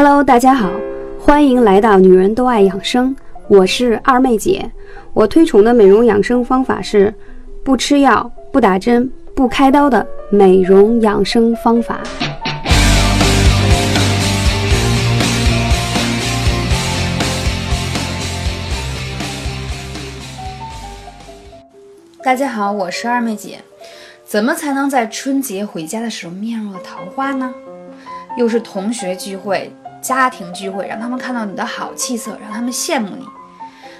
Hello，大家好，欢迎来到女人都爱养生，我是二妹姐。我推崇的美容养生方法是不吃药、不打针、不开刀的美容养生方法。大家好，我是二妹姐。怎么才能在春节回家的时候面若桃花呢？又是同学聚会、家庭聚会，让他们看到你的好气色，让他们羡慕你。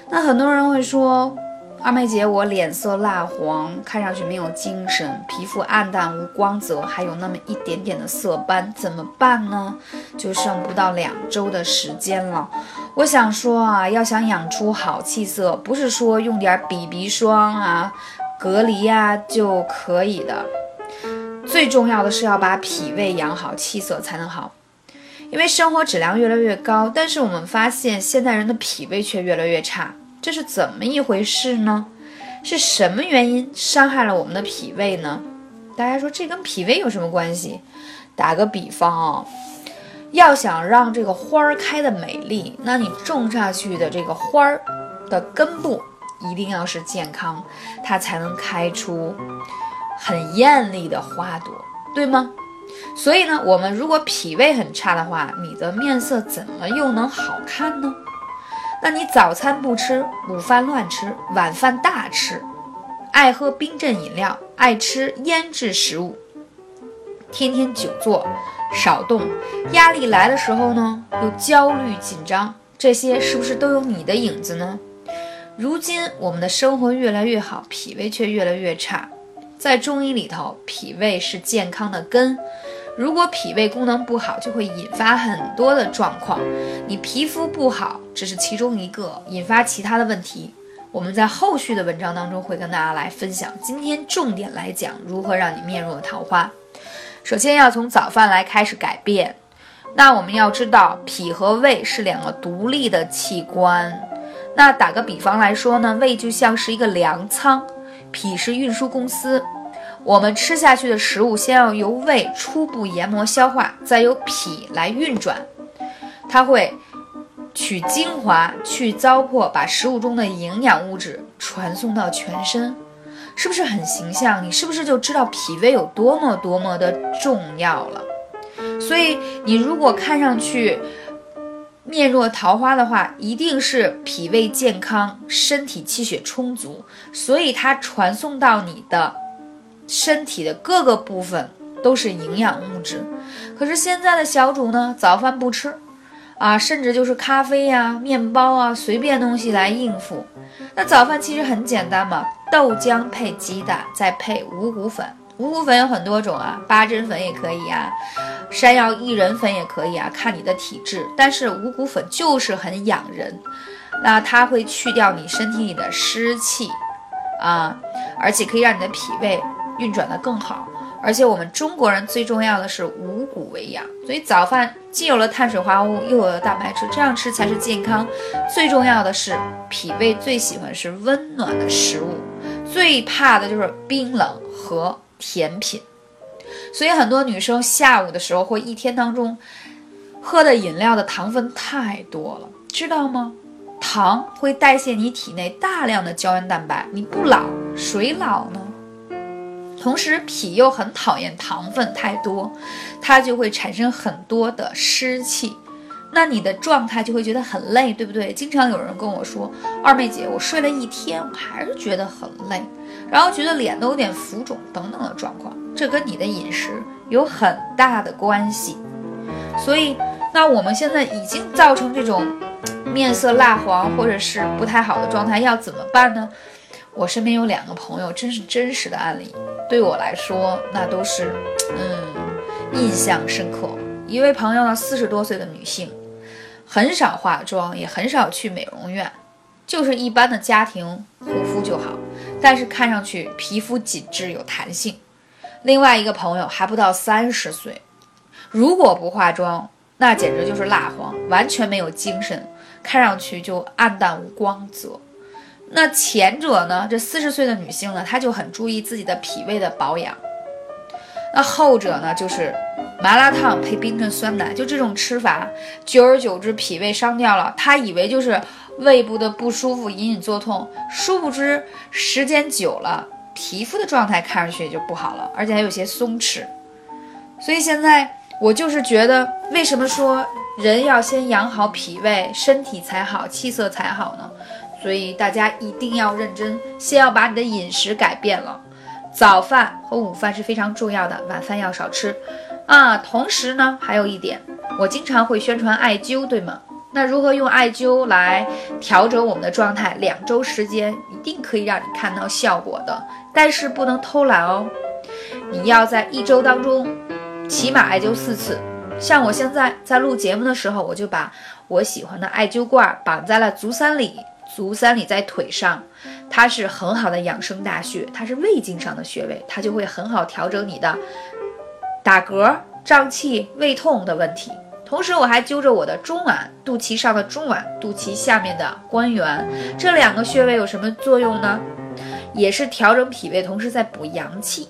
那很多人会说，二妹姐，我脸色蜡黄，看上去没有精神，皮肤暗淡无光泽，还有那么一点点的色斑，怎么办呢？就剩不到两周的时间了。我想说啊，要想养出好气色，不是说用点 BB 霜啊。隔离呀就可以的，最重要的是要把脾胃养好，气色才能好。因为生活质量越来越高，但是我们发现现代人的脾胃却越来越差，这是怎么一回事呢？是什么原因伤害了我们的脾胃呢？大家说这跟脾胃有什么关系？打个比方啊，要想让这个花儿开的美丽，那你种下去的这个花儿的根部。一定要是健康，它才能开出很艳丽的花朵，对吗？所以呢，我们如果脾胃很差的话，你的面色怎么又能好看呢？那你早餐不吃，午饭乱吃，晚饭大吃，爱喝冰镇饮料，爱吃腌制食物，天天久坐少动，压力来的时候呢，又焦虑紧张，这些是不是都有你的影子呢？如今我们的生活越来越好，脾胃却越来越差。在中医里头，脾胃是健康的根。如果脾胃功能不好，就会引发很多的状况。你皮肤不好，只是其中一个，引发其他的问题。我们在后续的文章当中会跟大家来分享。今天重点来讲如何让你面若桃花。首先要从早饭来开始改变。那我们要知道，脾和胃是两个独立的器官。那打个比方来说呢，胃就像是一个粮仓，脾是运输公司。我们吃下去的食物，先要由胃初步研磨消化，再由脾来运转。它会取精华，去糟粕，把食物中的营养物质传送到全身，是不是很形象？你是不是就知道脾胃有多么多么的重要了？所以你如果看上去，面若桃花的话，一定是脾胃健康，身体气血充足，所以它传送到你的身体的各个部分都是营养物质。可是现在的小主呢，早饭不吃啊，甚至就是咖啡呀、面包啊，随便东西来应付。那早饭其实很简单嘛，豆浆配鸡蛋，再配五谷粉。五谷粉有很多种啊，八珍粉也可以啊。山药薏仁粉也可以啊，看你的体质。但是五谷粉就是很养人，那它会去掉你身体里的湿气啊，而且可以让你的脾胃运转的更好。而且我们中国人最重要的是五谷为养，所以早饭既有了碳水化合物，又有了蛋白质，这样吃才是健康。最重要的是脾胃最喜欢是温暖的食物，最怕的就是冰冷和甜品。所以很多女生下午的时候或一天当中喝的饮料的糖分太多了，知道吗？糖会代谢你体内大量的胶原蛋白，你不老谁老呢？同时脾又很讨厌糖分太多，它就会产生很多的湿气，那你的状态就会觉得很累，对不对？经常有人跟我说，二妹姐，我睡了一天，我还是觉得很累，然后觉得脸都有点浮肿等等的状况。这跟你的饮食有很大的关系，所以那我们现在已经造成这种面色蜡黄或者是不太好的状态，要怎么办呢？我身边有两个朋友，真是真实的案例，对我来说那都是嗯印象深刻。一位朋友呢，四十多岁的女性，很少化妆，也很少去美容院，就是一般的家庭护肤就好，但是看上去皮肤紧致有弹性。另外一个朋友还不到三十岁，如果不化妆，那简直就是蜡黄，完全没有精神，看上去就暗淡无光泽。那前者呢？这四十岁的女性呢，她就很注意自己的脾胃的保养。那后者呢，就是麻辣烫配冰镇酸奶，就这种吃法，久而久之脾胃伤掉了。她以为就是胃部的不舒服、隐隐作痛，殊不知时间久了，皮肤的状态看上去也就不好了，而且还有些松弛。所以现在我就是觉得，为什么说人要先养好脾胃，身体才好，气色才好呢？所以大家一定要认真，先要把你的饮食改变了。早饭和午饭是非常重要的，晚饭要少吃啊。同时呢，还有一点，我经常会宣传艾灸，对吗？那如何用艾灸来调整我们的状态？两周时间一定可以让你看到效果的，但是不能偷懒哦。你要在一周当中起码艾灸四次。像我现在在录节目的时候，我就把我喜欢的艾灸罐绑在了足三里。足三里在腿上，它是很好的养生大穴，它是胃经上的穴位，它就会很好调整你的打嗝、胀气、胃痛的问题。同时，我还揪着我的中脘，肚脐上的中脘，肚脐下面的关元，这两个穴位有什么作用呢？也是调整脾胃，同时在补阳气。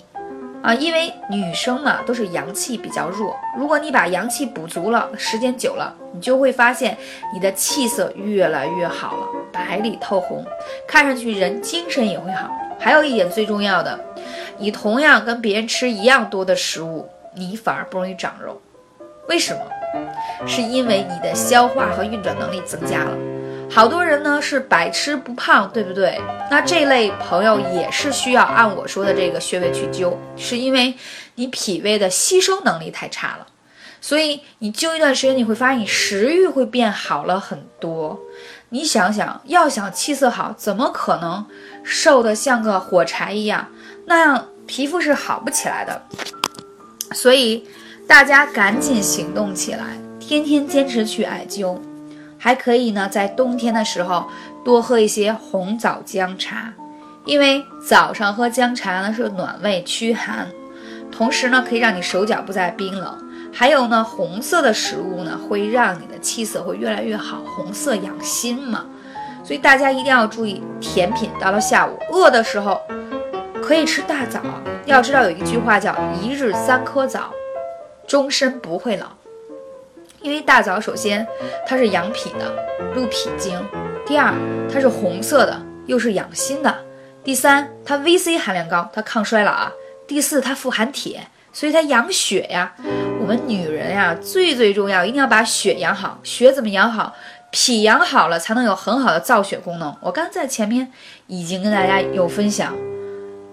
啊，因为女生嘛都是阳气比较弱，如果你把阳气补足了，时间久了，你就会发现你的气色越来越好了，白里透红，看上去人精神也会好。还有一点最重要的，你同样跟别人吃一样多的食物，你反而不容易长肉，为什么？是因为你的消化和运转能力增加了。好多人呢是百吃不胖，对不对？那这类朋友也是需要按我说的这个穴位去灸，是因为你脾胃的吸收能力太差了，所以你灸一段时间，你会发现你食欲会变好了很多。你想想，要想气色好，怎么可能瘦得像个火柴一样？那样皮肤是好不起来的。所以大家赶紧行动起来，天天坚持去艾灸。还可以呢，在冬天的时候多喝一些红枣姜茶，因为早上喝姜茶呢是暖胃驱寒，同时呢可以让你手脚不再冰冷。还有呢，红色的食物呢会让你的气色会越来越好，红色养心嘛。所以大家一定要注意甜品。到了下午饿的时候可以吃大枣，要知道有一句话叫“一日三颗枣，终身不会老”。因为大枣首先它是养脾的，入脾经；第二，它是红色的，又是养心的；第三，它 VC 含量高，它抗衰老啊；第四，它富含铁，所以它养血呀。我们女人呀，最最重要，一定要把血养好。血怎么养好？脾养好了，才能有很好的造血功能。我刚在前面已经跟大家有分享，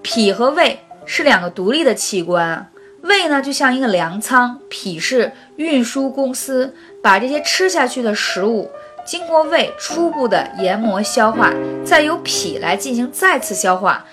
脾和胃是两个独立的器官。胃呢，就像一个粮仓，脾是运输公司，把这些吃下去的食物经过胃初步的研磨消化，再由脾来进行再次消化，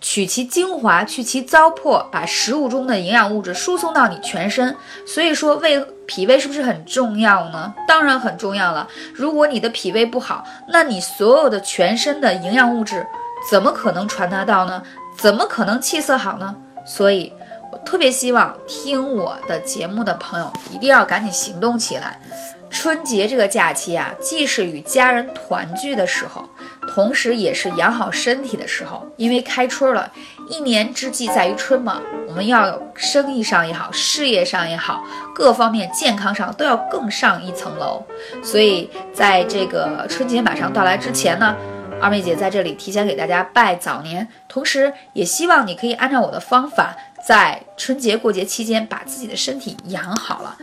取其精华，去其糟粕，把食物中的营养物质输送到你全身。所以说，胃脾胃是不是很重要呢？当然很重要了。如果你的脾胃不好，那你所有的全身的营养物质怎么可能传达到呢？怎么可能气色好呢？所以。我特别希望听我的节目的朋友一定要赶紧行动起来。春节这个假期啊，既是与家人团聚的时候，同时也是养好身体的时候。因为开春了，一年之计在于春嘛，我们要生意上也好，事业上也好，各方面健康上都要更上一层楼。所以在这个春节马上到来之前呢。二妹姐在这里提前给大家拜早年，同时也希望你可以按照我的方法，在春节过节期间把自己的身体养好了。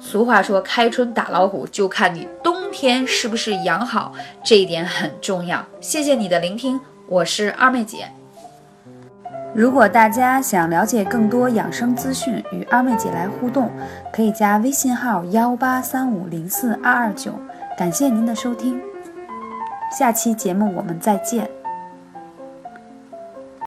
俗话说，开春打老虎，就看你冬天是不是养好，这一点很重要。谢谢你的聆听，我是二妹姐。如果大家想了解更多养生资讯，与二妹姐来互动，可以加微信号幺八三五零四二二九。感谢您的收听。下期节目我们再见。